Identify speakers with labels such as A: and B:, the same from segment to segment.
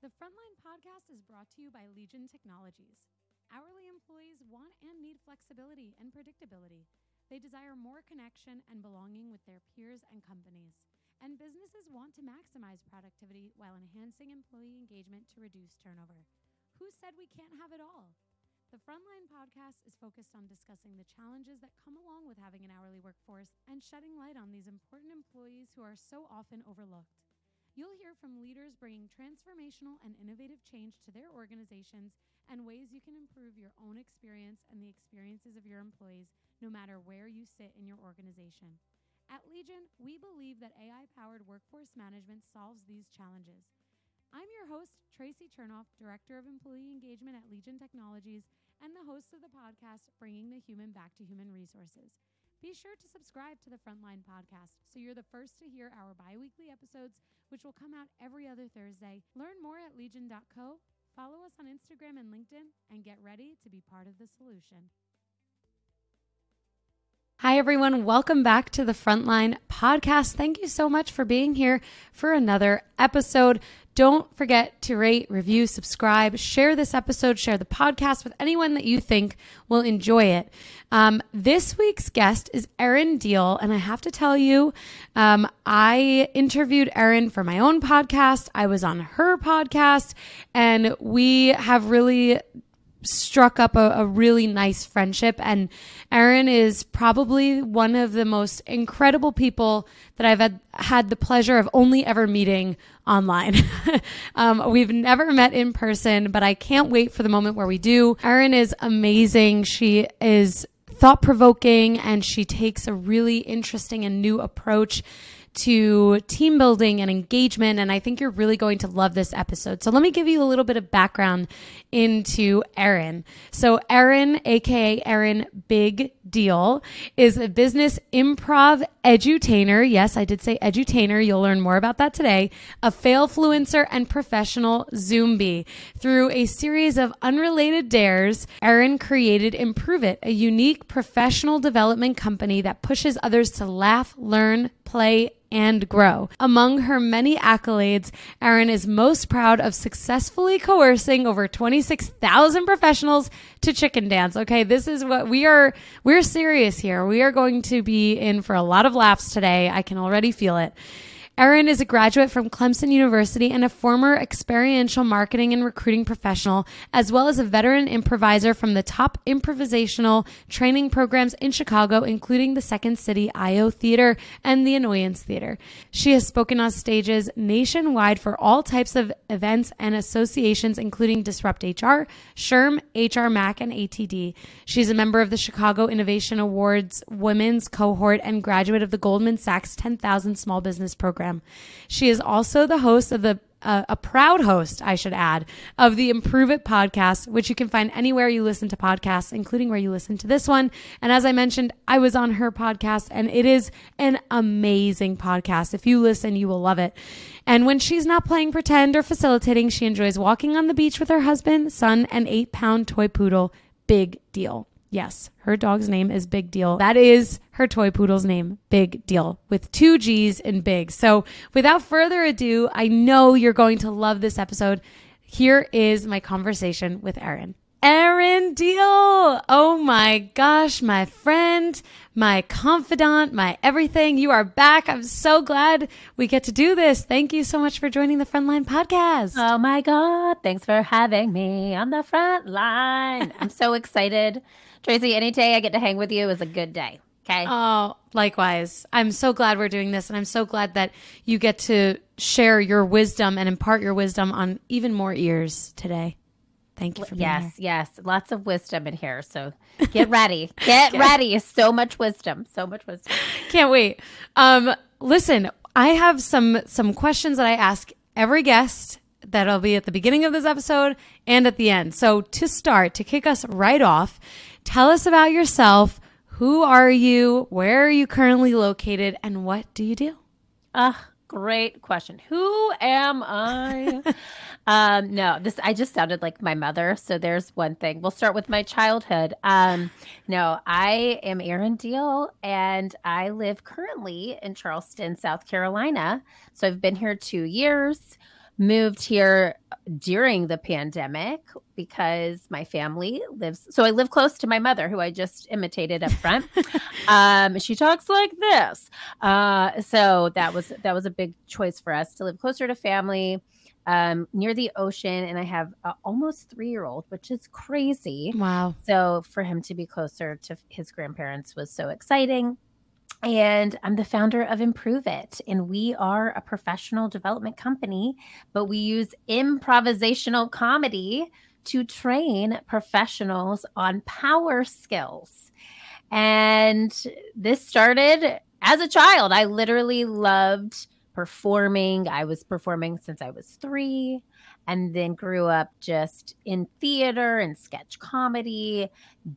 A: The Frontline podcast is brought to you by Legion Technologies. Hourly employees want and need flexibility and predictability. They desire more connection and belonging with their peers and companies. And businesses want to maximize productivity while enhancing employee engagement to reduce turnover. Who said we can't have it all? The Frontline podcast is focused on discussing the challenges that come along with having an hourly workforce and shedding light on these important employees who are so often overlooked. You'll hear from leaders bringing transformational and innovative change to their organizations and ways you can improve your own experience and the experiences of your employees, no matter where you sit in your organization. At Legion, we believe that AI powered workforce management solves these challenges. I'm your host, Traci Chernoff, Director of Employee Engagement at Legion Technologies, and the host of the podcast, Bringing the Human Back to Human Resources. Be sure to subscribe to the Frontline podcast so you're the first to hear our bi weekly episodes, which will come out every other Thursday. Learn more at legion.co, follow us on Instagram and LinkedIn, and get ready to be part of the solution. Hi, everyone. Welcome back to the Frontline podcast. Thank you so much for being here for another episode. Don't forget to rate, review, subscribe, share this episode, share the podcast with anyone that you think will enjoy it. Um, this week's guest is Erin Diehl. and I have to tell you, um, I interviewed Erin for my own podcast. I was on her podcast, and we have really struck up a, a, really nice friendship. And Erin is probably one of the most incredible people that I've had, had the pleasure of only ever meeting online. um, we've never met in person, but I can't wait for the moment where we do. Erin is amazing. She is thought provoking and she takes a really interesting and new approach to team building and engagement. And I think you're really going to love this episode. So let me give you a little bit of background into Erin. So Erin, aka Erin Big Diehl, is a business improv edutainer. Yes, I did say edutainer. You'll learn more about that today. A failfluencer and professional Zoombie. Through a series of unrelated dares, Erin created Improve It, a unique professional development company that pushes others to laugh, learn, play, and grow. Among her many accolades, Erin is most proud of successfully coercing over 26,000 professionals to chicken dance. Okay, this is what we are we're serious here. We are going to be in for a lot of laughs today. I can already feel it. Erin is a graduate from Clemson University and a former experiential marketing and recruiting professional, as well as a veteran improviser from the top improvisational training programs in Chicago, including the Second City IO Theater and the Annoyance Theater. She has spoken on stages nationwide for all types of events and associations, including Disrupt HR, SHRM, HRMAC, and ATD. She's a member of the Chicago Innovation Awards Women's Cohort and graduate of the Goldman Sachs 10,000 Small Business Program program. She is also the host of the uh, a proud host, I should add, of the Improve It podcast, which you can find anywhere you listen to podcasts, including where you listen to this one. And as I mentioned, I was on her podcast, and it is an amazing podcast. If you listen, you will love it. And when she's not playing pretend or facilitating, she enjoys walking on the beach with her husband, son, and eight pound toy poodle. Big deal. Yes, her dog's name is Big Deal. That is her toy poodle's name, Big Deal, with two G's in big. So without further ado, I know you're going to love this episode. Here is my conversation with Erin. Erin Diehl. Oh my gosh, my friend, my confidant, my everything. You are back. I'm so glad we get to do this. Thank you so much for joining the Frontline podcast.
B: Oh my God. Thanks for having me on the front line. I'm so excited. Traci, any day I get to hang with you is a good day. Okay.
A: Oh, likewise. I'm so glad we're doing this. And I'm so glad that you get to share your wisdom and impart your wisdom on even more ears today. Thank you for being
B: yes,
A: here.
B: Yes, Lots of wisdom in here. So get ready. Get ready. So much wisdom. So much wisdom.
A: Can't wait. Um, listen, I have some some questions that I ask every guest that'll be at the beginning of this episode and at the end. So to start, to kick us right off, tell us about yourself. Who are you? Where are you currently located? And what do you do?
B: Ah, uh, great question. Who am I? Um, no, this I just sounded like my mother. So there's one thing. We'll start with my childhood. Um, no, I am Erin Diehl, and I live currently in Charleston, South Carolina. So I've been here two years. Moved here during the pandemic because my family lives so I live close to my mother who I just imitated up front. um she talks like this. Uh so that was that was a big choice for us to live closer to family um near the ocean and I have a almost 3-year-old which is crazy.
A: Wow.
B: So for him to be closer to his grandparents was so exciting and I'm the founder of Improve It. And we are a professional development company, but we use improvisational comedy to train professionals on power skills. And this started as a child. I literally loved performing. I was performing since I was three and then grew up just in theater and sketch comedy,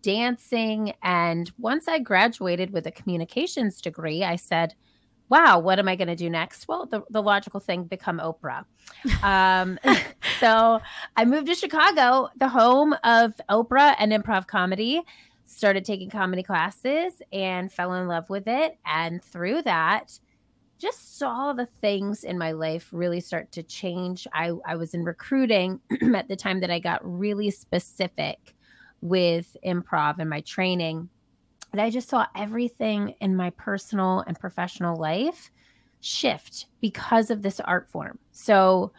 B: dancing. And once I graduated with a communications degree, I said, wow, what am I going to do next? Well, the, the logical thing become Oprah. Um, so I moved to Chicago, the home of Oprah and improv comedy. Started taking comedy classes and fell in love with it. And through that, just saw the things in my life really start to change. I, I was in recruiting at the time that I got really specific with improv and my training. And I just saw everything in my personal and professional life shift because of this art form. So,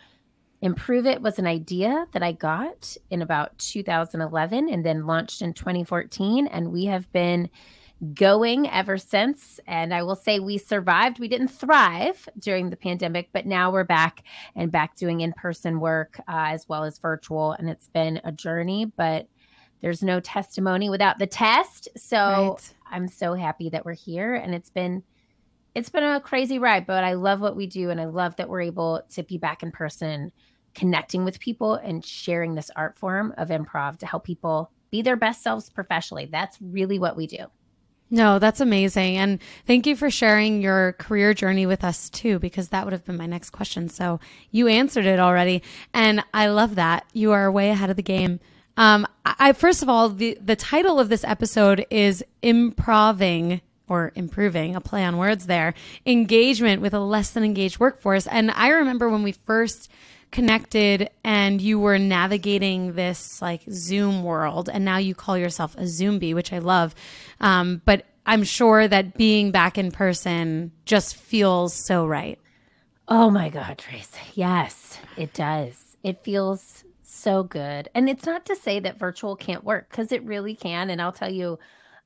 B: Improve It was an idea that I got in about 2011 and then launched in 2014. And we have been going ever since. And I will say we survived. We didn't thrive during the pandemic, but now we're back and back doing in person work uh, as well as virtual. And it's been a journey, but there's no testimony without the test. So right. I'm so happy that we're here and it's been it's been a crazy ride, but I love what we do and I love that we're able to be back in person connecting with people and sharing this art form of improv to help people be their best selves professionally. That's really what we do.
A: No, that's amazing. And thank you for sharing your career journey with us too, because that would have been my next question. So you answered it already. And I love that. You are way ahead of the game. Um, I, first of all, the, the title of this episode is improving or improving, a play on words there, engagement with a less than engaged workforce. And I remember when we first connected and you were navigating this like Zoom world, and now you call yourself a Zoombie, which I love. Um, but I'm sure that being back in person just feels so right.
B: Oh my God, Traci. Yes, it does. It feels so good. And it's not to say that virtual can't work because it really can. And I'll tell you,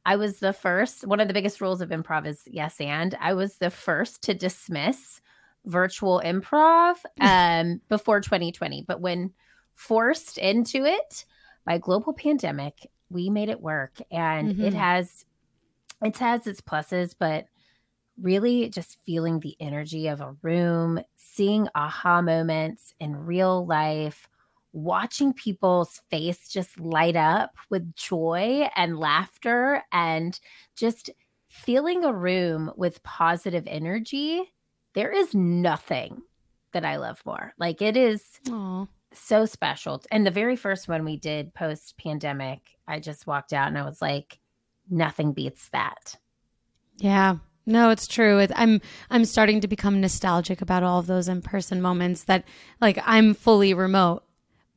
B: I was the first, one of the biggest rules of improv is yes and. I was the first to dismiss virtual improv um, before 2020. But when forced into it by global pandemic, we made it work. And mm-hmm. it has it has its pluses, but really just feeling the energy of a room, seeing aha moments in real life, watching people's face just light up with joy and laughter and just feeling a room with positive energy there is nothing that I love more. Like it is Aww. so special. And the very first one we did post pandemic, I just walked out and I was like, nothing beats that.
A: Yeah. No, it's true. I'm I'm starting to become nostalgic about all of those in-person moments that like I'm fully remote,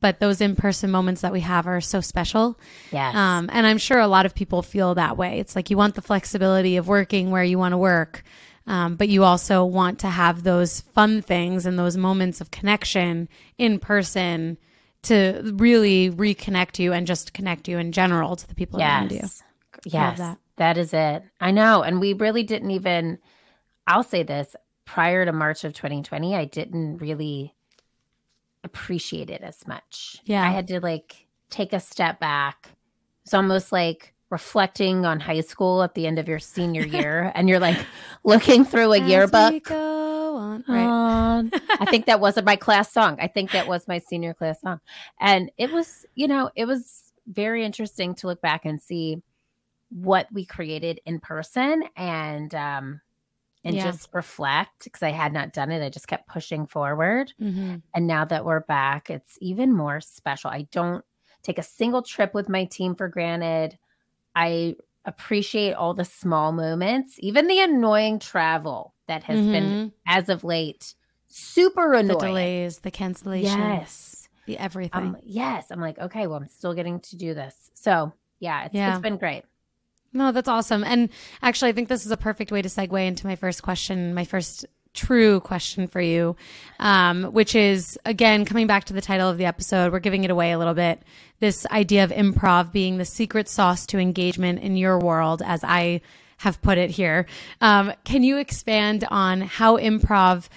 A: but those in-person moments that we have are so special.
B: Yes.
A: Um, and I'm sure a lot of people feel that way. It's like you want the flexibility of working where you want to work, um, but you also want to have those fun things and those moments of connection in person to really reconnect you and just connect you in general to the people yes. around you.
B: Yes, that. that is it. I know. And we really didn't even, I'll say this prior to March of 2020, I didn't really appreciate it as much.
A: Yeah.
B: I had to like take a step back. It's almost like reflecting on high school at the end of your senior year and you're like looking through a As yearbook. On, right. I think that wasn't my class song. I think that was my senior class song. And it was, you know, it was very interesting to look back and see what we created in person and um and yeah. just reflect because I had not done it. I just kept pushing forward. Mm-hmm. And now that we're back, it's even more special. I don't take a single trip with my team for granted. I appreciate all the small moments, even the annoying travel that has mm-hmm. been as of late super annoying.
A: The delays, the cancellations.
B: Yes.
A: The everything.
B: Um, yes. I'm like, okay, well, I'm still getting to do this. So yeah, it's,
A: Yeah.
B: it's been great.
A: No, that's awesome. And actually, I think this is a perfect way to segue into my first question, my first true question for you, um, which is again, coming back to the title of the episode, we're giving it away a little bit. This idea of improv being the secret sauce to engagement in your world, as I have put it here. Um, can you expand on how improv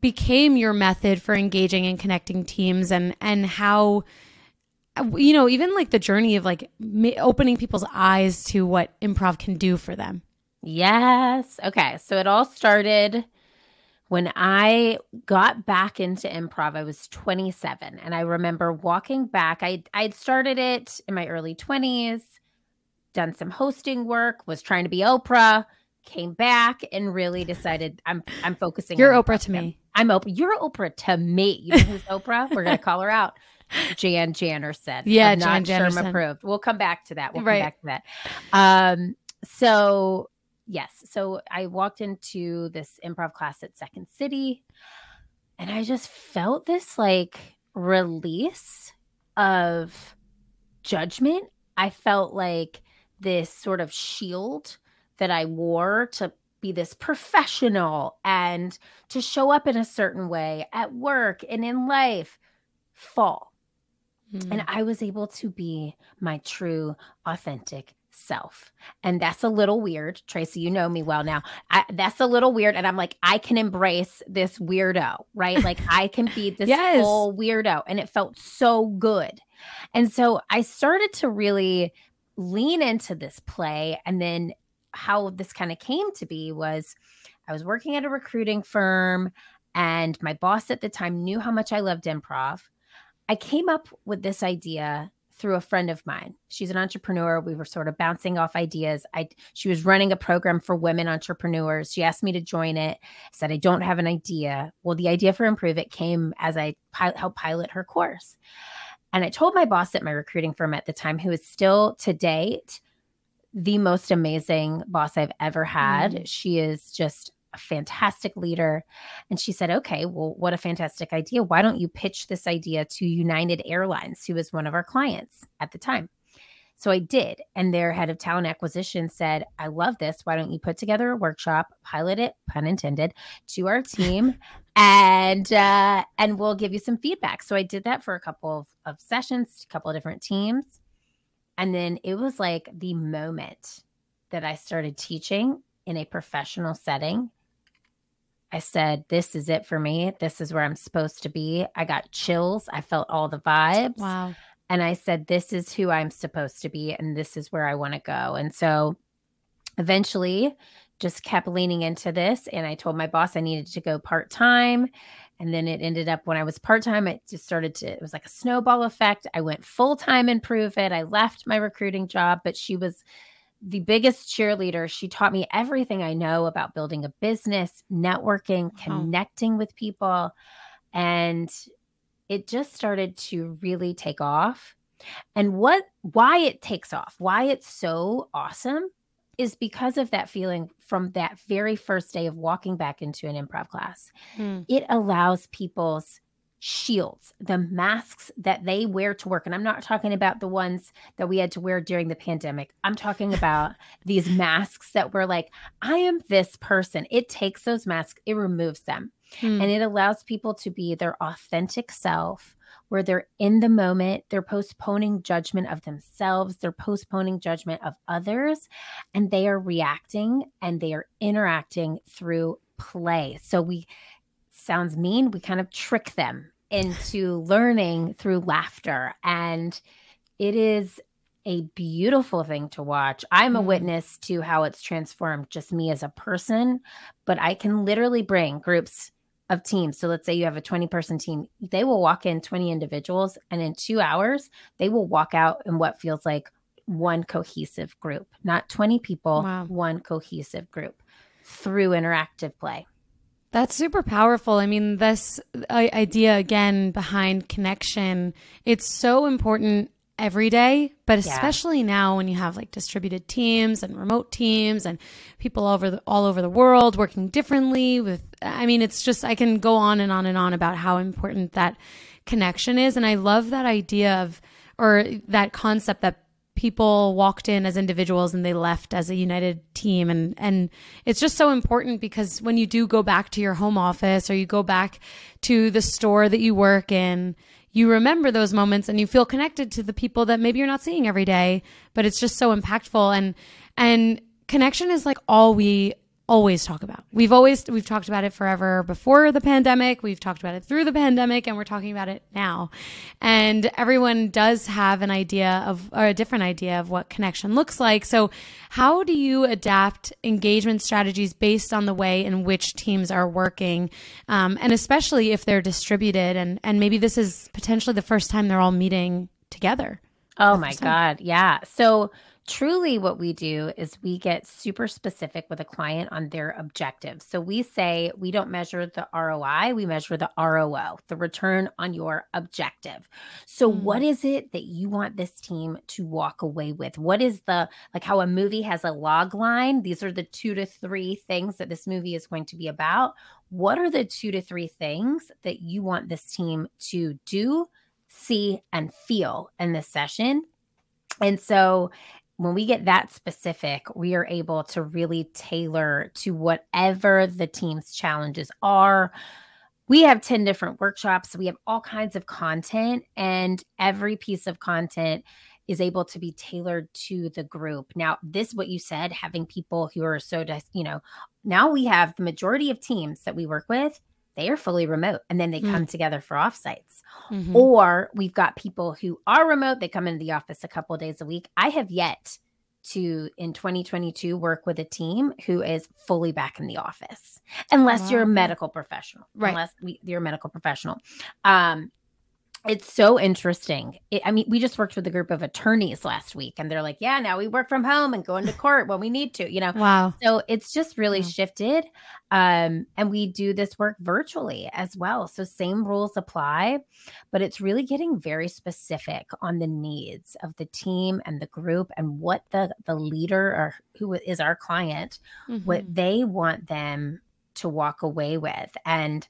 A: became your method for engaging and connecting teams and, and how you know, even like the journey of like opening people's eyes to what improv can do for them.
B: Yes. Okay. So it all started when I got back into improv. I was 27 and I remember walking back. I I'd started it in my early 20s, done some hosting work, was trying to be Oprah, came back and really decided I'm I'm focusing
A: You're
B: on
A: Oprah to me.
B: I'm Oprah. You're Oprah to me. You know who's Oprah? We're gonna call her out. Jan Jannerson.
A: Yeah,
B: not
A: Jan
B: Sherm
A: Jannerson.
B: approved. We'll come back to that. We'll
A: Right.
B: come back to that. Um, so yes, so I walked into this improv class at Second City, and I just felt this like release of judgment. I felt like this sort of shield that I wore to be this professional and to show up in a certain way at work and in life fall.
A: Mm.
B: And I was able to be my true, authentic self. And that's a little weird. Traci, you know me well now. I, that's a little weird. And I'm like, I can embrace this weirdo, right? Like, I can be this
A: Yes.
B: full weirdo. And it felt so good. And so I started to really lean into this play. And then how this kind of came to be was I was working at a recruiting firm, and my boss at the time knew how much I loved improv. I came up with this idea through a friend of mine. She's an entrepreneur. We were sort of bouncing off ideas. I she was running a program for women entrepreneurs. She asked me to join it. I said I don't have an idea. Well, the idea for Improve It came as I pi- helped pilot her course. And I told my boss at my recruiting firm at the time, who is still to date the most amazing boss I've ever had. Mm. She is just a fantastic leader. And she said, Okay, well, what a fantastic idea. Why don't you pitch this idea to United Airlines, who was one of our clients at the time? So I did. And their head of talent acquisition said, I love this. Why don't you put together a workshop, pilot it, pun intended, to our team, and uh, and we'll give you some feedback. So I did that for a couple of, of sessions, a couple of different teams. And then it was like the moment that I started teaching in a professional setting. I said, This is it for me. This is where I'm supposed to be. I got chills. I felt all the vibes.
A: Wow.
B: And I said, This is who I'm supposed to be. And this is where I want to go. And so eventually just kept leaning into this. And I told my boss I needed to go part time. And then it ended up when I was part time, it just started to, it was like a snowball effect. I went full time Improve It. I left my recruiting job, but she was the biggest cheerleader. She taught me everything I know about building a business, networking,
A: Wow.
B: connecting with people. And it just started to really take off. And what, why it takes off, why it's so awesome is because of that feeling from that very first day of walking back into an improv class
A: Mm.
B: it allows people's shields, the masks that they wear to work. And I'm not talking about the ones that we had to wear during the pandemic. I'm talking about these masks that were like, I am this person. It takes those masks, it removes them,
A: Mm.
B: and it allows people to be their authentic self. Where they're in the moment, they're postponing judgment of themselves, they're postponing judgment of others, and they are reacting and they are interacting through play. So we sounds mean, we kind of trick them into learning through laughter. And it is a beautiful thing to watch. I'm a
A: Mm.
B: witness to how it's transformed just me as a person, but I can literally bring groups of teams. So let's say you have a 20 person team, they will walk in 20 individuals, and in two hours, they will walk out in what feels like one cohesive group, not 20 people,
A: Wow.
B: one cohesive group through interactive play.
A: That's super powerful. I mean, this uh, idea again behind connection, it's so important every day, but especially yeah. now when you have like distributed teams and remote teams and people all over the, all over the world working differently with I mean it's just I can go on and on and on about how important that connection is and I love that idea of or that concept that people walked in as individuals and they left as a united team. And and it's just so important because when you do go back to your home office or you go back to the store that you work in you remember those moments and you feel connected to the people that maybe you're not seeing every day but it's just so impactful. And and connection is like all we always talk about. We've always we've talked about it forever before the pandemic, we've talked about it through the pandemic and we're talking about it now. And everyone does have an idea of or a different idea of what connection looks like. So, how do you adapt engagement strategies based on the way in which teams are working? Um, and especially if they're distributed and and maybe this is potentially the first time they're all meeting together.
B: Oh my god, yeah. So truly what we do is we get super specific with a client on their objectives. So we say we don't measure the ROI, we measure the ROO, the return on your objective. So mm. what is it that you want this team to walk away with? What is the like how a movie has a log line? These are the 2 to 3 things that this movie is going to be about. What are the 2 to 3 things that you want this team to do, see and feel in this session? And so when we get that specific, we are able to really tailor to whatever the team's challenges are. We have 10 different workshops. We have all kinds of content, and every piece of content is able to be tailored to the group. Now, this is what you said, having people who are so, you know, now we have the majority of teams that we work with they are fully remote and then they mm. come together for offsites. Mm-hmm. Or we've got people who are remote, they come into the office a couple days a week. I have yet to in 2022 work with a team who is fully back in the office unless wow. you're a medical professional right unless we, you're a medical professional um it's so interesting. It, I mean, we just worked with a group of attorneys last week, and they're like, "Yeah, now we work from home and go into court when we need to." You know,
A: wow.
B: So it's just really shifted, um, and we do this work virtually as well. So same rules apply, but it's really getting very specific on the needs of the team and the group, and what the the leader or who is our client, mm-hmm. what they want them to walk away with, and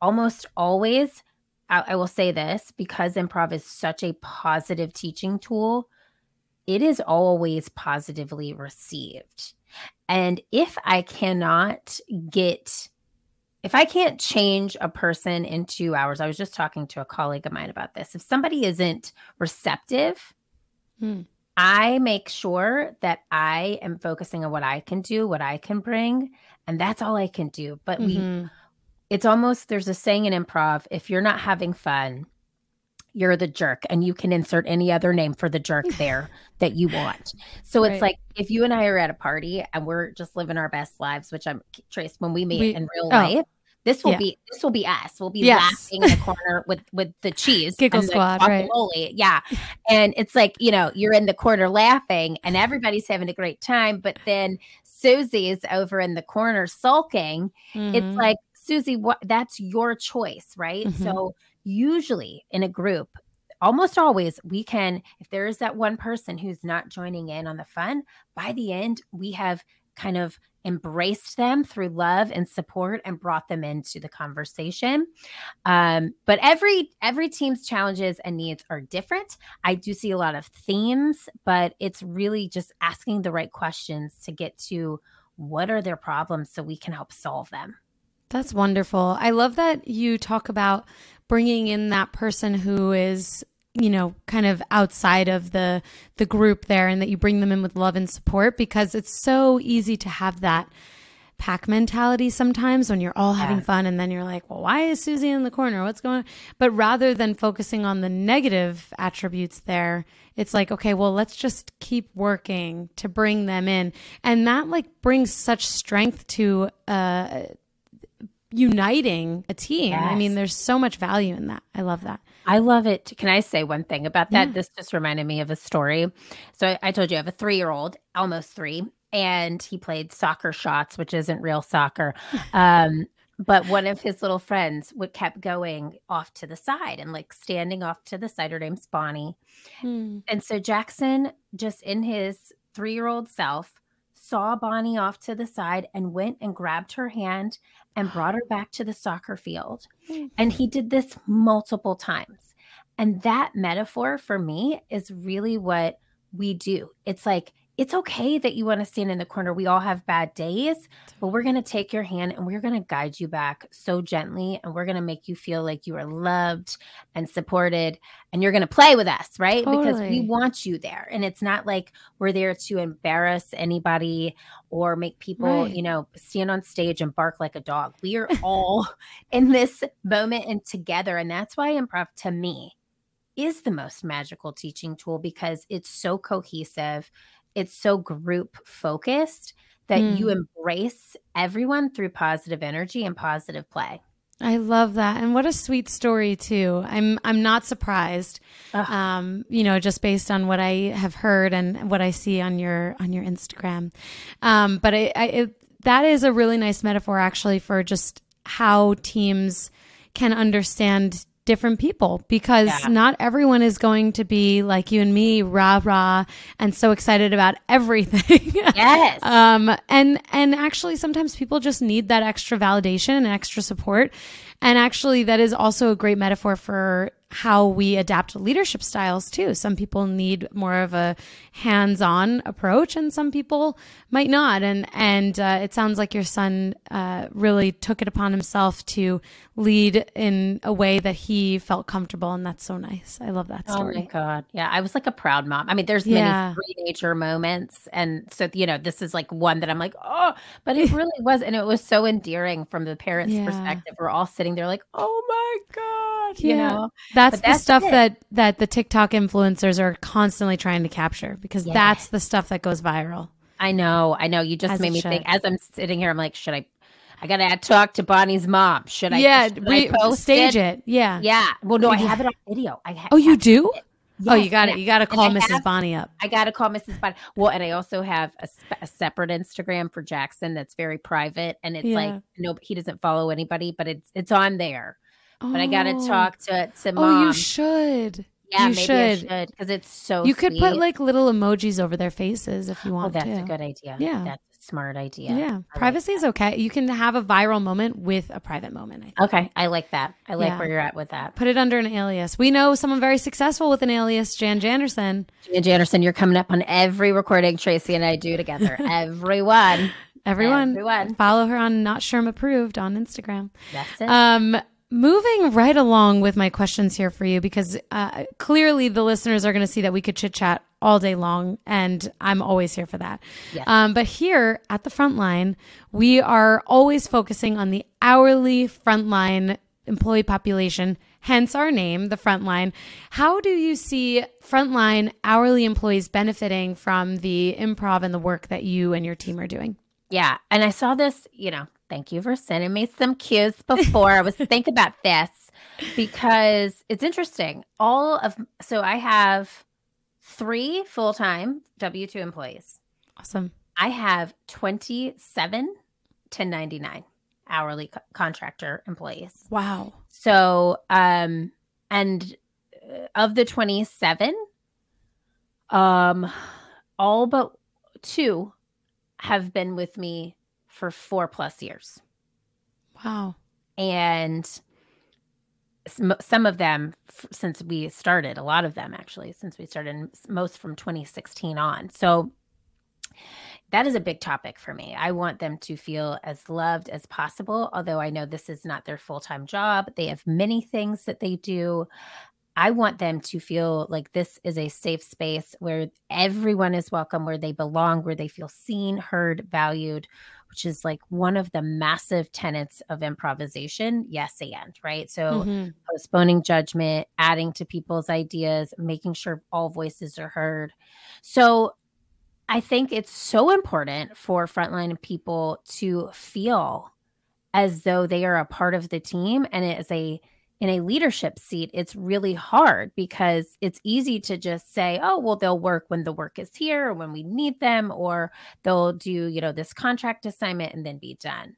B: almost always I, I will say this because improv is such a positive teaching tool, it is always positively received. And if I cannot get, if I can't change a person in two hours, I was just talking to a colleague of mine about this. If somebody isn't receptive, hmm. I make sure that I am focusing on what I can do, what I can bring, and that's all I can do. But mm-hmm. we it's almost there's a saying in improv if you're not having fun you're the jerk and you can insert any other name for the jerk there that you want so right. it's like if you and i are at a party and we're just living our best lives which i'm trace when we meet we, in real oh, life this will yeah. be this will be us. We'll be yes. laughing in the corner with with the cheese,
A: giggle squad, right?
B: Yeah, and it's like you know you're in the corner laughing, and everybody's having a great time. But then Susie is over in the corner sulking. Mm-hmm. It's like Susie, what that's your choice, right? Mm-hmm. So usually in a group, almost always we can, if there is that one person who's not joining in on the fun, by the end, we have kind of embraced them through love and support and brought them into the conversation um, but every every team's challenges and needs are different i do see a lot of themes but it's really just asking the right questions to get to what are their problems so we can help solve them
A: that's wonderful. I love that you talk about bringing in that person who is you know kind of outside of the the group there and that you bring them in with love and support because it's so easy to have that pack mentality sometimes when you're all having fun and then you're like well why is susie in the corner? What's going on? But rather than focusing on the negative attributes there it's like okay well let's just keep working to bring them in. And that like brings such strength to uh uniting a team. Yes. I mean, there's so much value in that. I love that.
B: I love it. Can I say one thing about that? Yeah. This just reminded me of a story. So I, I told you I have a three year old, almost three, and he played soccer shots, which isn't real soccer. Um, but one of his little friends would kept going off to the side and like standing off to the side. Her name's Bonnie.
A: Hmm.
B: And so Jackson, just in his three year old self, saw Bonnie off to the side and went and grabbed her hand and brought her back to the soccer field. And he did this multiple times. And that metaphor for me is really what we do. It's like, it's okay that you want to stand in the corner. We all have bad days, but we're going to take your hand and we're going to guide you back so gently. And we're going to make you feel like you are loved and supported. And you're going to play with us, right? Because we want you there. And it's not like we're there to embarrass anybody or make people,
A: Right.
B: you know, stand on stage and bark like a dog. We are all in this moment and together. And that's why improv to me is the most magical teaching tool because it's so cohesive, it's so group focused that you embrace everyone through positive energy and positive play.
A: I love that. And what a sweet story too. I'm I'm not surprised. Um, you know, just based on what I have heard and what I see on your on your Instagram. Um, but I, I it, that is a really nice metaphor actually for just how teams can understand different people because
B: Yeah.
A: not everyone is going to be like you and me, rah rah, and so excited about everything.
B: Yes.
A: um and and actually sometimes people just need that extra validation and extra support and actually that is also a great metaphor for how we adapt leadership styles too some people need more of a hands-on approach and some people might not and and uh, it sounds like your son uh, really took it upon himself to lead in a way that he felt comfortable and that's so nice i love that story.
B: Oh my god. Yeah, I was like a proud mom. I mean, there's
A: Yeah.
B: many three nature moments and so you know, this is like one that I'm like, "Oh, but it really was and it was so endearing from the parents'
A: Yeah.
B: perspective. We're all sitting there like, "Oh my god." You
A: Yeah.
B: know.
A: That's
B: But
A: the stuff
B: it.
A: that that the TikTok influencers are constantly trying to capture because that's the stuff that goes viral.
B: I know, I know. You just
A: As
B: made
A: it
B: me think. As I'm sitting here, I'm like, should I? I gotta talk to Bonnie's mom. Should I?
A: yeah,
B: should
A: re-
B: I
A: stage it. Yeah.
B: Yeah. Well, no, I have it on video. I ha-
A: Oh, you do?
B: it.
A: oh, you got it. You got to call Mrs.
B: have-
A: Bonnie up.
B: I got to call Mrs. Bonnie. Well, and I also have a, a separate Instagram for Jackson that's very private, and it's
A: Yeah.
B: like no, he doesn't follow anybody, but it's it's on there. But I got to
A: Oh.
B: talk to to mom.
A: Oh, you should.
B: yeah,
A: you
B: maybe
A: should.
B: Because it's so.
A: You could put like little emojis over their faces if you
B: Oh,
A: want
B: that's
A: to.
B: a good idea.
A: Yeah.
B: that's a smart idea.
A: Yeah,
B: I like
A: privacy is okay. You can have a viral moment with a private moment. I think.
B: Okay, I like that. I like
A: Yeah.
B: where you're at with that.
A: Put it under an alias. We know someone very successful with an alias, Jan Janderson.
B: Jan Janderson, you're coming up on every recording Tracy and I do together. Everyone.
A: Everyone,
B: Everyone.
A: follow her on Not Sherm Approved on Instagram.
B: That's it.
A: Um, moving right along with my questions here for you, because uh, clearly the listeners are going to see that we could chit chat all day long, and I'm always here for that.
B: Yes.
A: Um, but here at the front line, we are always focusing on the hourly frontline employee population, hence our name, the frontline. How do you see frontline hourly employees benefiting from the improv and the work that you and your team are doing?
B: yeah. And I saw this, you know, thank you for sending me some cues before. I was think about this because it's interesting. All of so I have three full-time W2 employees.
A: Awesome.
B: I have 27 to 99 hourly co- contractor employees.
A: Wow.
B: So, um, and uh, of the 27, um, all but two have been with me for four plus years.
A: Wow.
B: And some, of them since we started, a lot of them actually, since we started, most from 2016 on. So, that is a big topic for me. I want them to feel as loved as possible, although I know this is not their full time job. They have many things that they do. I want them to feel like this is a safe space where everyone is welcome, where they belong, where they feel seen, heard, valued, which is like one of the massive tenets of improvisation. Yes, and right. So,
A: Mhm.
B: postponing judgment, adding to people's ideas, making sure all voices are heard. So I think it's so important for frontline people to feel as though they are a part of the team and it is a in a leadership seat it's really hard because it's easy to just say oh well they'll work when the work is here or when we need them or they'll do you know this contract assignment and then be done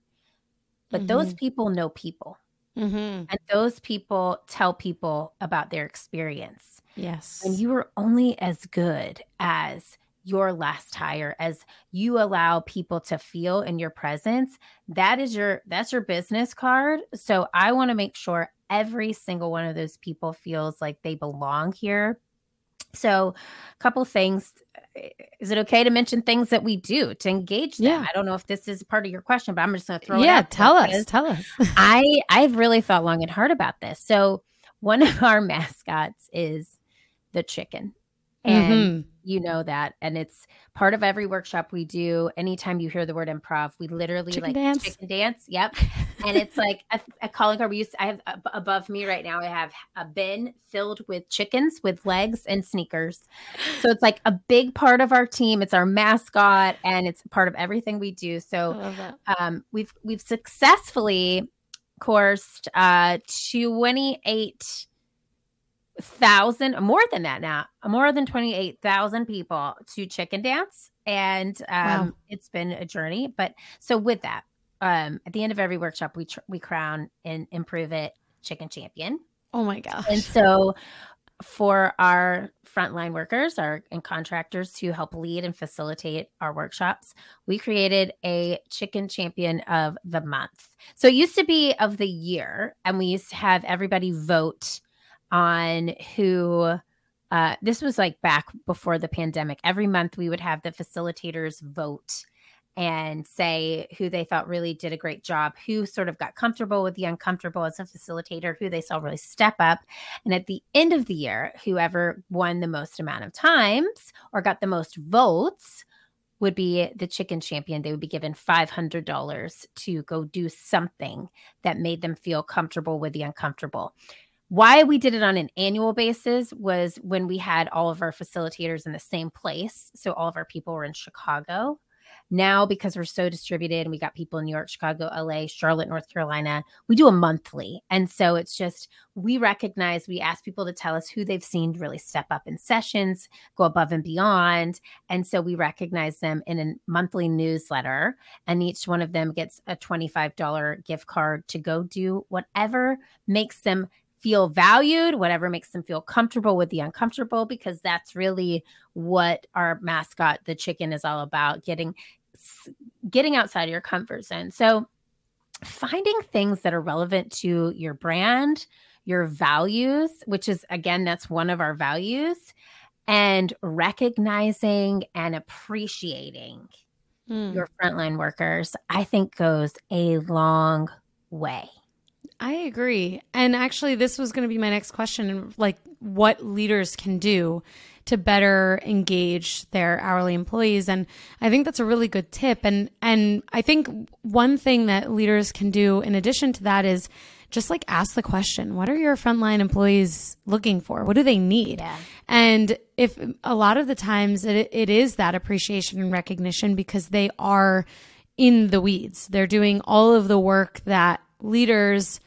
B: but those people know people.
A: Mm-hmm.
B: And those people tell people about their experience.
A: Yes.
B: And you are only as good as your last hire as you allow people to feel in your presence that is your that's your business card so i want to make sure every single one of those people feels like they belong here so a couple things eh, is it okay to mention things that we do to engage them?
A: Yeah.
B: I don't know if this is part of your question, but I'm just going to throw it
A: yeah, tell us. Tell us.
B: I I've really thought long and hard about this. So one of our mascots is the chicken. And
A: Mhm.
B: you know that. And it's part of every workshop we do. Anytime you hear the word improv, we literally
A: Chicken
B: like
A: dance?
B: chicken dance. Yep. and it's like a, a calling card. We used to, I have ab- above me right now, I have a bin filled with chickens with legs and sneakers. So it's like a big part of our team. It's our mascot and it's part of everything we do. So um, we've we've successfully coursed uh 28 thousand more than that now more than 28,000 people to chicken dance and um
A: Wow.
B: it's been a journey but so with that um at the end of every workshop we tr- we crown and improve it chicken champion
A: Oh my gosh.
B: and so for our frontline workers our and contractors to help lead and facilitate our workshops, we created a chicken champion of the month. So it used to be of the year, and we used to have everybody vote on who uh, this was like back before the pandemic. Every month we would have the facilitators vote and say who they thought really did a great job, who sort of got comfortable with the uncomfortable as a facilitator, who they saw really step up. And at the end of the year, whoever won the most amount of times or got the most votes would be the chicken champion. They would be given $500 to go do something that made them feel comfortable with the uncomfortable. Why we did it on an annual basis was when we had all of our facilitators in the same place. So all of our people were in Chicago. Now, because we're so distributed and we got people in New York, Chicago, LA, Charlotte, North Carolina, we do a monthly. And so it's just, we recognize, we ask people to tell us who they've seen really step up in sessions, go above and beyond. And so we recognize them in a monthly newsletter. And each one of them gets a $25 gift card to go do whatever makes them feel valued, whatever makes them feel comfortable with the uncomfortable, because that's really what our mascot, the chicken, is all about getting getting outside of your comfort zone. So finding things that are relevant to your brand, your values, which is again, that's one of our values, and recognizing and appreciating
A: Mm.
B: your frontline workers, I think goes a long way.
A: I agree. And actually, this was going to be my next question like, what leaders can do to better engage their hourly employees and i think that's a really good tip and and i think one thing that leaders can do in addition to that is just like ask the question what are your frontline employees looking for what do they need
B: Yeah.
A: and if a lot of the times it, it is that appreciation and recognition because they are in the weeds. They're doing all of the work that leaders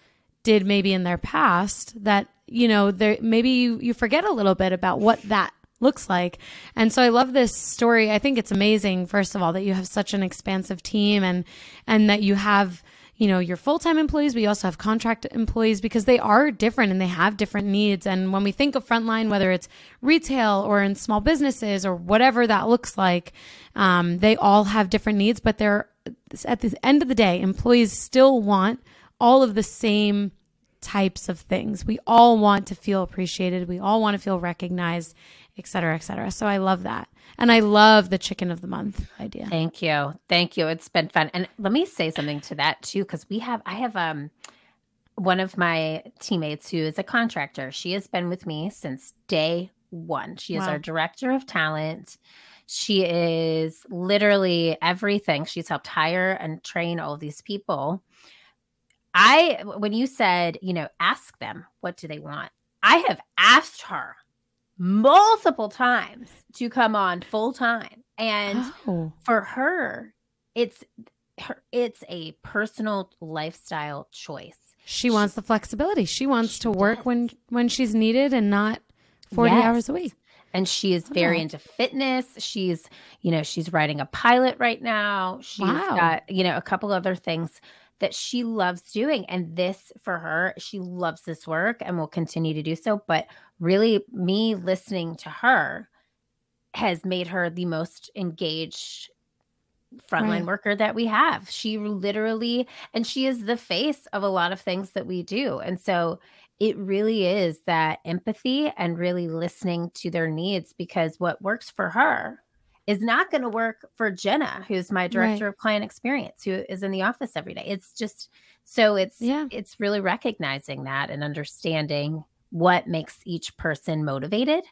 A: did maybe in their past that, you know, there maybe you, you forget a little bit about what that looks like. And so I love this story. I think it's amazing, first of all, that you have such an expansive team and and that you have you know your full-time employees but you also have contract employees because they are different and they have different needs and when we think of frontline whether it's retail or in small businesses or whatever that looks like um, they all have different needs but they're at the end of the day employees still want all of the same types of things we all want to feel appreciated we all want to feel recognized et cetera et cetera so i love that and i love the chicken of the month idea
B: Thank you. Thank you. It's been fun. And let me say something to that too, because we have, I have um one of my teammates who is a contractor. She has been with me since day one. She is
A: Wow.
B: our director of talent. She is literally everything. She's helped hire and train all these people. I, when you said, you know, ask them, what do they want? I have asked her multiple times to come on full time. And
A: oh
B: for her it's her it's a personal lifestyle choice
A: She wants the flexibility. She wants
B: She
A: to work
B: does.
A: when when she's needed and not 40
B: Yes.
A: hours a week.
B: and she is very
A: Oh.
B: into fitness she's you know she's writing a pilot right now She's
A: Wow.
B: got you know a couple other things that she loves doing. And this for her, she loves this work and will continue to do so. But really, me listening to her has made her the most engaged frontline right. worker that we have. She literally, and she is the face of a lot of things that we do. And so it really is that empathy and really listening to their needs because what works for her is not going to work for Jenna, who's my director right. of client experience, who is in the office every day. It's just so it's yeah. it's really recognizing that and understanding what makes each person motivated.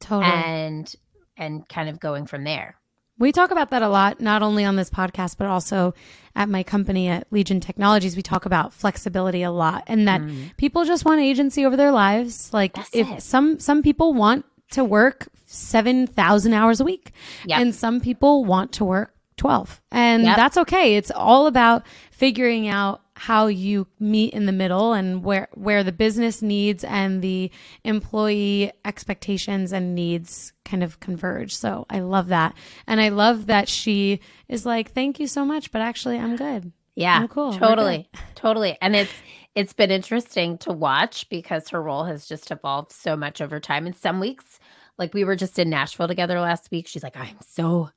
B: Totally. And and kind of going from there.
A: We talk about that a lot, not only on this podcast, but also at my company at Legion Technologies. We talk about flexibility a lot and that mm. people just want agency over their lives. Like That's if it. some, some people want to work 7,000 hours a week yep. and some people want to work 12 and yep. that's okay. It's all about figuring out how you meet in the middle and where where the business needs and the employee expectations and needs kind of converge. So I love that. And I love that she is like, "Thank you so much, but actually I'm good."
B: Yeah.
A: I'm cool.
B: Totally. Totally. And it's it's been interesting to watch because her role has just evolved so much over time. And some weeks, like we were just in Nashville together last week, she's like, "I'm so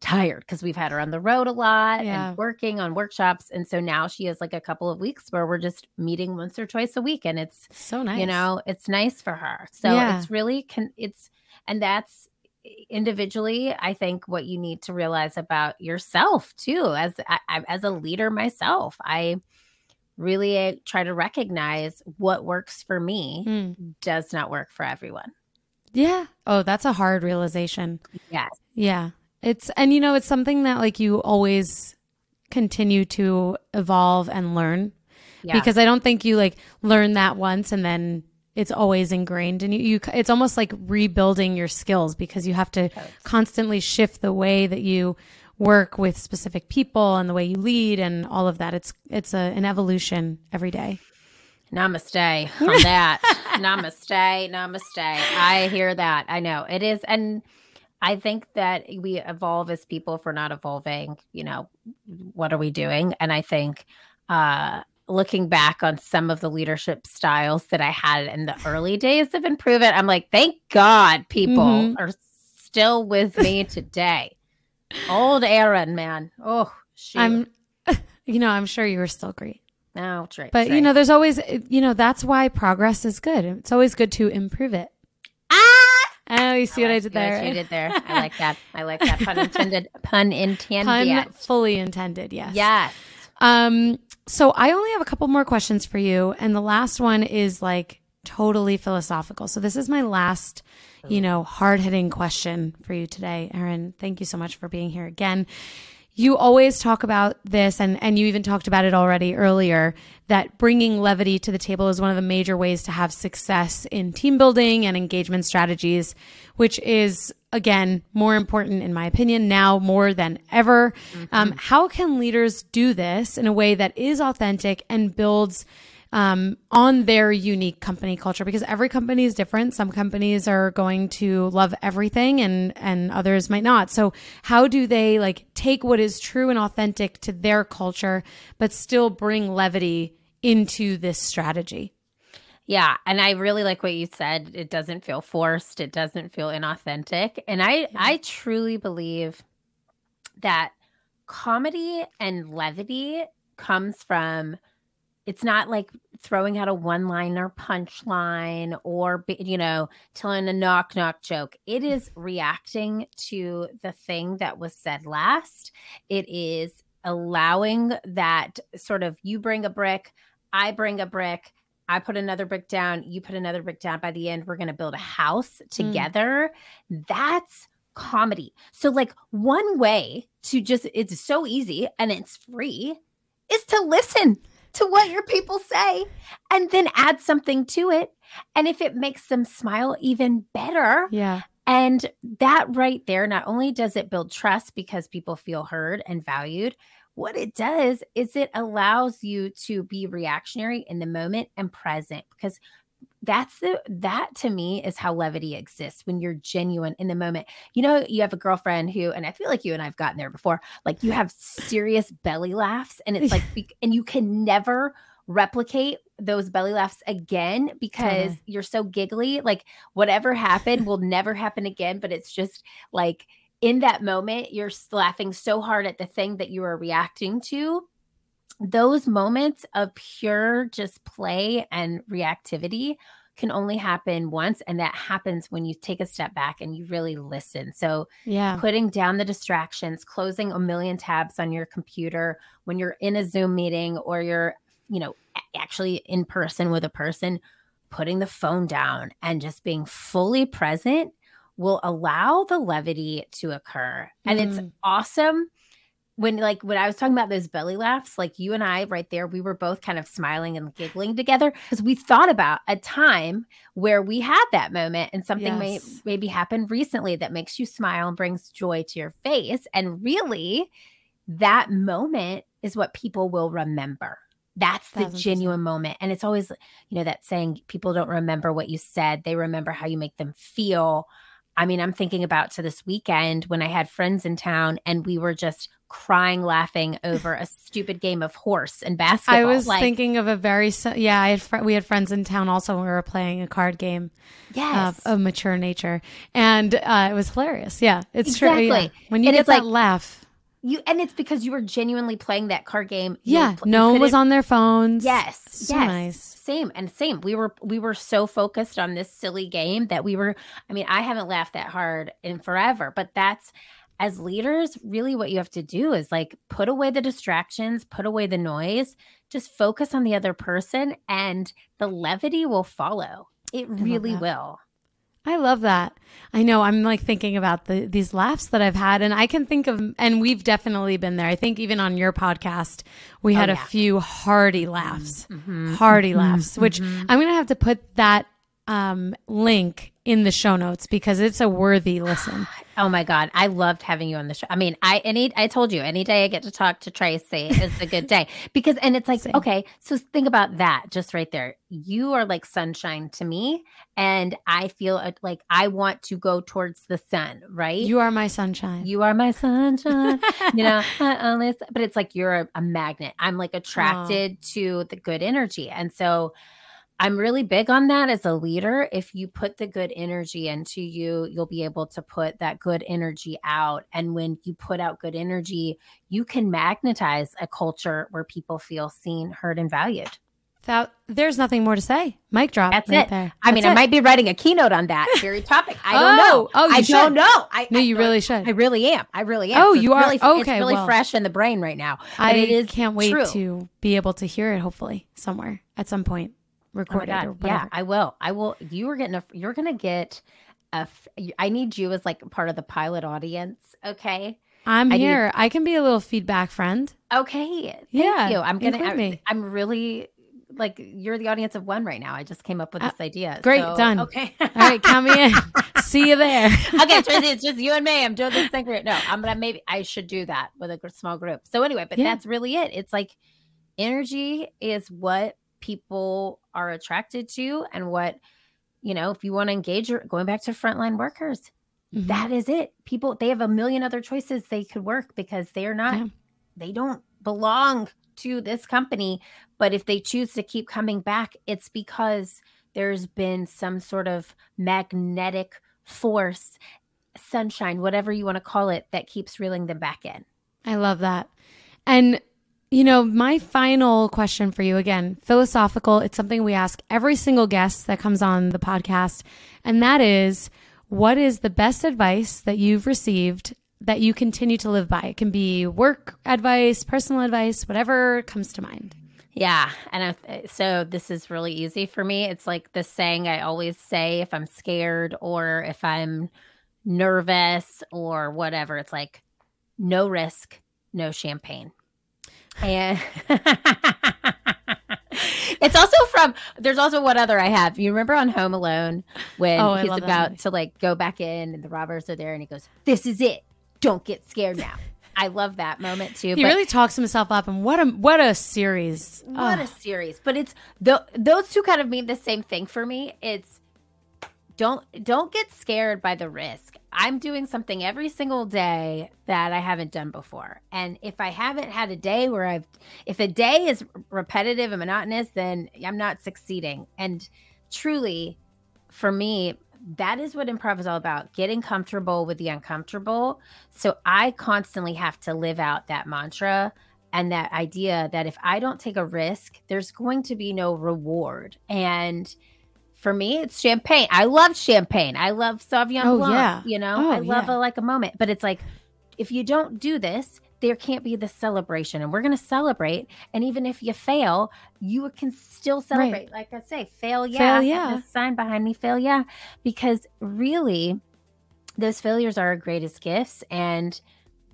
B: tired because we've had her on the road a lot yeah. and working on workshops. And so now she has like a couple of weeks where we're just meeting once or twice a week. And it's
A: so nice.
B: You know, it's nice for her. So yeah. it's really, can it's, and that's individually, I think what you need to realize about yourself too. As, I, as a leader myself, I, really uh, try to recognize what works for me mm. does not work for everyone.
A: Yeah. Oh, that's a hard realization.
B: Yes.
A: Yeah. It's, and you know, it's something that like you always continue to evolve and learn yeah. because I don't think you like learn that once and then it's always ingrained and you, you it's almost like rebuilding your skills because you have to constantly shift the way that you work with specific people and the way you lead and all of that it's it's a, an evolution every day
B: namaste on that namaste namaste i hear that i know it is and I think that we evolve as people if we're not evolving, you know, what are we doing? And I think uh looking back on some of the leadership styles that I had in the early days of Improve It, I'm like, thank God people mm-hmm. are still with me today. Old Erin, man. Oh, shoot.
A: I'm, you know, I'm sure you were still great.
B: Oh, right.
A: But, you know, there's always, you know, that's why progress is good. It's always good to improve it. Ah! Oh, you see I what I did there?
B: you did there. I like that. I like that pun intended. Pun intended.
A: Pun fully intended. Yes.
B: Yes.
A: Um. So I only have a couple more questions for you, and the last one is like totally philosophical. So this is my last, you know, hard hitting question for you today, Erin. Thank you so much for being here again you always talk about this and, and you even talked about it already earlier that bringing levity to the table is one of the major ways to have success in team building and engagement strategies which is again more important in my opinion now more than ever mm-hmm. um, how can leaders do this in a way that is authentic and builds um, on their unique company culture because every company is different. Some companies are going to love everything and, and others might not. So how do they like take what is true and authentic to their culture, but still bring levity into this strategy?
B: Yeah. And I really like what you said. It doesn't feel forced. It doesn't feel inauthentic. And I, yeah. I truly believe that comedy and levity comes from it's not like throwing out a one liner punchline or, you know, telling a knock knock joke. It is reacting to the thing that was said last. It is allowing that sort of you bring a brick, I bring a brick. I put another brick down, you put another brick down. By the end, we're going to build a house mm. together. Mm. That's comedy. So, like, one way to just, it's so easy and it's free is to listen to what your people say and then add something to it. And if it makes them smile, even better.
A: Yeah.
B: And that right there, not only does it build trust because people feel heard and valued, what it does is it allows you to be reactionary in the moment and present because that's the that to me is how levity exists when you're genuine in the moment. You know, you have a girlfriend who, and I feel like you and I've gotten there before, like you have serious belly laughs, and it's like, and you can never replicate those belly laughs again because totally. you're so giggly. Like whatever happened will never happen again, but it's just like in that moment, you're laughing so hard at the thing that you are reacting to. Those moments of pure just play and reactivity can only happen once and that happens when you take a step back and you really listen so yeah putting down the distractions closing a million tabs on your computer when you're in a zoom meeting or you're you know actually in person with a person putting the phone down and just being fully present will allow the levity to occur. And mm. it's awesome when like when I was talking about those belly laughs, like you and I right there, we were both kind of smiling and giggling together because we thought about a time where we had that moment and something yes. may maybe happened recently that makes you smile and brings joy to your face. And really, that moment is what people will remember. That's the genuine moment. And it's always, you know, that saying people don't remember what you said, they remember how you make them feel. I mean, I'm thinking about to this weekend when I had friends in town and we were just crying laughing over a stupid game of horse and basketball.
A: I was like, thinking of a very yeah. I had fr- we had friends in town also when we were playing a card game.
B: Yes,
A: of mature nature, and uh, it was hilarious. Yeah, it's exactly. true. Yeah. When you and get that like, laugh,
B: you and it's because you were genuinely playing that card game.
A: Yeah, pl- no one was on their phones.
B: Yes, so yes. nice. Same and same. We were we were so focused on this silly game that we were. I mean, I haven't laughed that hard in forever, but that's as leaders, really what you have to do is like put away the distractions, put away the noise, just focus on the other person, and the levity will follow. It really will.
A: I love that. I know I'm like thinking about the these laughs that I've had and I can think of and we've definitely been there. I think even on your podcast we oh, had yeah. a few hearty laughs. Mm-hmm. Hearty mm-hmm. laughs, which mm-hmm. I'm going to have to put that um, link in the show notes because it's a worthy listen.
B: Oh my god, I loved having you on the show. I mean, I any I told you any day I get to talk to Traci is a good day because and it's like Same. okay, so think about that just right there. You are like sunshine to me, and I feel like I want to go towards the sun. Right?
A: You are my sunshine.
B: You are my sunshine. you know, but it's like you're a, a magnet. I'm like attracted Aww. to the good energy, and so I'm really big on that as a leader. If you put the good energy into you, you'll be able to put that good energy out. And when you put out good energy, you can magnetize a culture where people feel seen, heard, and valued.
A: Without, there's nothing more to say. Mic drop.
B: That's right it. There. I mean, it. I might be writing a keynote on that very topic. I don't oh, know. Oh, I should. don't know. I,
A: no, you
B: I,
A: really should.
B: I really am. I really am.
A: Oh, so you are.
B: Really,
A: okay,
B: it's really well, fresh in the brain right now.
A: I it is can't wait true. to be able to hear it. Hopefully, somewhere at some point. Oh recorded oh
B: Yeah, I will. I will. You are getting a. You're gonna get a. I need you as like part of the pilot audience. Okay.
A: I'm I here. Need, I can be a little feedback friend.
B: Okay. Thank yeah, you. I'm gonna. I, I'm really like you're the audience of one right now. I just came up with uh, this uh, idea.
A: Great, so, done. Okay, all right, count me in. See you there.
B: okay, Traci, it's just you and me. I'm doing this thing you. No, I'm gonna maybe I should do that with a small group. So anyway, but yeah. that's really it. It's like energy is what people are attracted to and what you know if you want to engage going back to frontline workers mm-hmm. that is it people they have a million other choices they could work because they are not yeah. they don't belong to this company but if they choose to keep coming back it's because there's been some sort of magnetic force sunshine whatever you want to call it that keeps reeling them back in
A: i love that and you know, my final question for you again, philosophical, it's something we ask every single guest that comes on the podcast. And that is, what is the best advice that you've received that you continue to live by? It can be work advice, personal advice, whatever comes to mind.
B: Yeah. And I, so this is really easy for me. It's like the saying I always say if I'm scared or if I'm nervous or whatever. It's like, no risk, no champagne. And it's also from there's also one other I have. You remember on Home Alone when oh, he's about to like go back in and the robbers are there and he goes, This is it. Don't get scared now. I love that moment too.
A: He
B: but
A: really talks himself up, and what a what a series!
B: what
A: Oh,
B: a series. But it's th- those two kind of mean the same thing for me. It's don't don't get scared by the risk. I'm doing something every single day that I haven't done before. And if I haven't had a day where I've if a day is repetitive and monotonous, then I'm not succeeding. And truly for me, that is what improv is all about getting comfortable with the uncomfortable. So I constantly have to live out that mantra and that idea that if I don't take a risk, there's going to be no reward. And for me, it's champagne. I love champagne. I love Sauvignon
A: Oh,
B: Blanc.
A: yeah.
B: You know,
A: Oh,
B: I love
A: yeah.
B: a, like a moment. But it's like, if you don't do this, there can't be the celebration. And we're going to celebrate. And even if you fail, you can still celebrate. Like I say, fail, yeah.
A: Fail, yeah.
B: Sign behind me, fail, yeah. Because really, those failures are our greatest gifts. And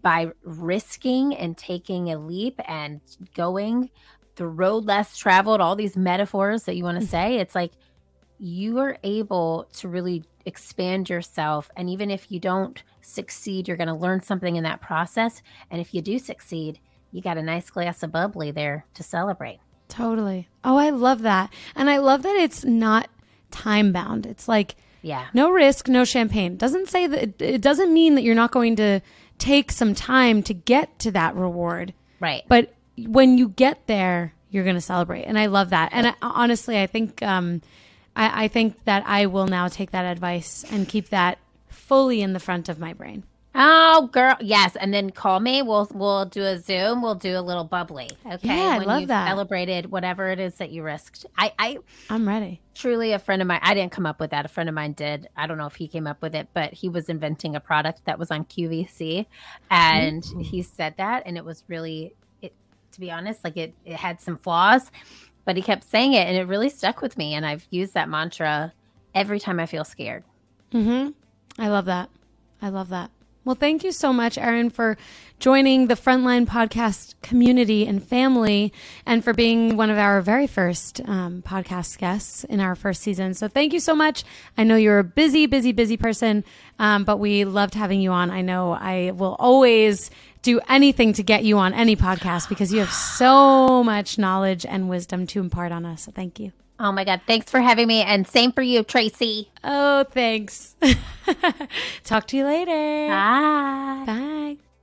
B: by risking and taking a leap and going the road less traveled, all these metaphors that you want to mm. say, it's like you are able to really expand yourself. And even if you don't succeed, you're going to learn something in that process. And if you do succeed, you got a nice glass of bubbly there to celebrate.
A: totally. Oh, I love that, and I love that it's not time bound. It's like
B: Yeah.
A: no risk, no champagne. Doesn't say that. It, doesn't mean that you're not going to take some time to get to that reward.
B: Right.
A: but when you get there you're going to celebrate and i love that and I, honestly i think um, I, I think that i will now take that advice and keep that fully in the front of my brain
B: Oh, girl, yes, and then call me. We'll we'll do a Zoom. We'll do a little bubbly. Okay,
A: Yeah, I
B: when
A: love
B: you've
A: that.
B: Celebrated whatever it is that you risked. I, I
A: i'm ready
B: truly a friend of mine. I didn't come up with that. A friend of mine did. I don't know if he came up with it, but he was inventing a product that was on QVC, and he said that, and it was really, it. To be honest, like it, it had some flaws, but he kept saying it, and it really stuck with me. And I've used that mantra every time I feel scared.
A: mm-hmm. i love that i love that well thank you so much erin for joining the frontline podcast community and family and for being one of our very first um, podcast guests in our first season so thank you so much i know you're a busy busy busy person um, but we loved having you on i know i will always do anything to get you on any podcast because you have so much knowledge and wisdom to impart on us so thank you
B: Oh my God! Thanks for having me, and same for you, Traci.
A: oh thanks talk to you later
B: Bye.
A: Bye.